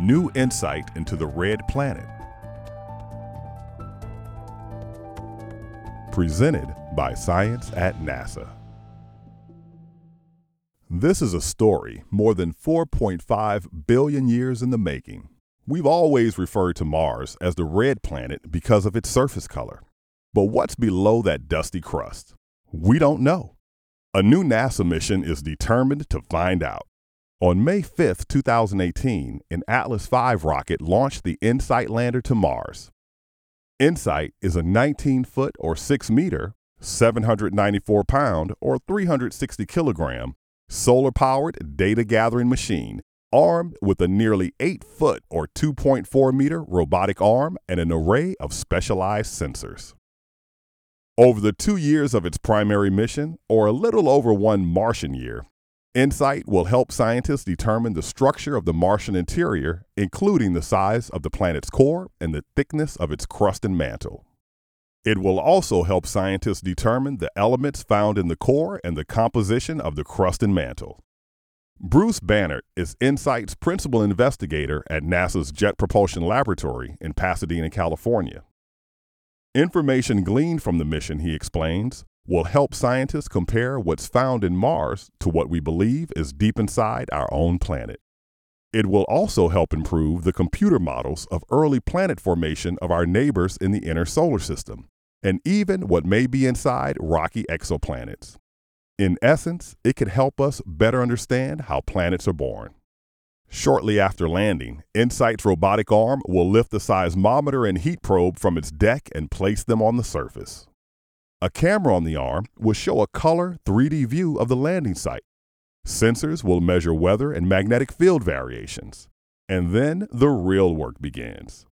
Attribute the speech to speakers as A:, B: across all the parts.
A: New Insight into the Red Planet. Presented by Science at NASA. This is a story more than 4.5 billion years in the making. We've always referred to Mars as the red planet because of its surface color. But what's below that dusty crust? We don't know. A new NASA mission is determined to find out. On May 5, 2018, an Atlas V rocket launched the InSight lander to Mars. InSight is a 19 foot or 6 meter, 794 pound or 360 kilogram solar powered data gathering machine armed with a nearly 8 foot or 2.4 meter robotic arm and an array of specialized sensors. Over the two years of its primary mission, or a little over one Martian year, InSight will help scientists determine the structure of the Martian interior, including the size of the planet's core and the thickness of its crust and mantle. It will also help scientists determine the elements found in the core and the composition of the crust and mantle. Bruce Banerdt is InSight's principal investigator at NASA's Jet Propulsion Laboratory in Pasadena, California. Information gleaned from the mission, he explains, will help scientists compare what's found in Mars to what we believe is deep inside our own planet. It will also help improve the computer models of early planet formation of our neighbors in the inner solar system, and even what may be inside rocky exoplanets. In essence, it can help us better understand how planets are born. Shortly after landing, InSight's robotic arm will lift the seismometer and heat probe from its deck and place them on the surface. A camera on the arm will show a color 3D view of the landing site. Sensors will measure weather and magnetic field variations. And then the real work begins.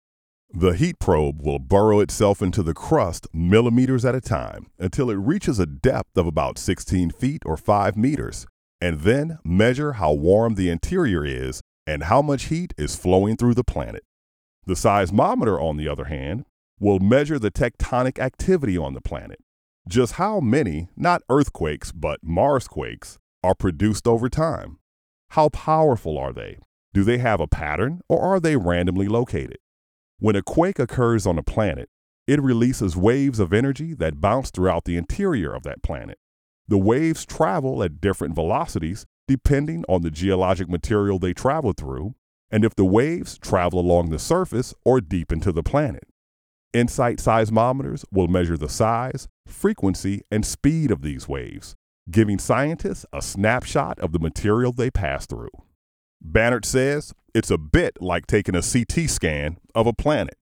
A: The heat probe will burrow itself into the crust millimeters at a time until it reaches a depth of about 16 feet or 5 meters, and then measure how warm the interior is and how much heat is flowing through the planet. The seismometer, on the other hand, will measure the tectonic activity on the planet. Just how many, not earthquakes, but Marsquakes, are produced over time? How powerful are they? Do they have a pattern or are they randomly located? When a quake occurs on a planet, it releases waves of energy that bounce throughout the interior of that planet. The waves travel at different velocities depending on the geologic material they travel through and if the waves travel along the surface or deep into the planet. InSight seismometers will measure the size, frequency, and speed of these waves, giving scientists a snapshot of the material they pass through. Banerdt says it's a bit like taking a CT scan of a planet.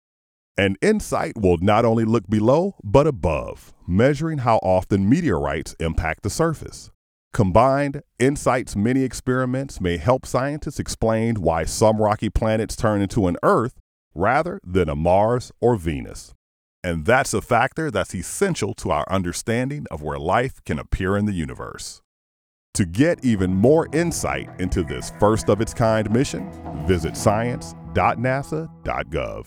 A: And InSight will not only look below, but above, measuring how often meteorites impact the surface. Combined, InSight's many experiments may help scientists explain why some rocky planets turn into an Earth rather than a Mars or Venus. And that's a factor that's essential to our understanding of where life can appear in the universe. To get even more insight into this first of its kind mission, visit science.nasa.gov.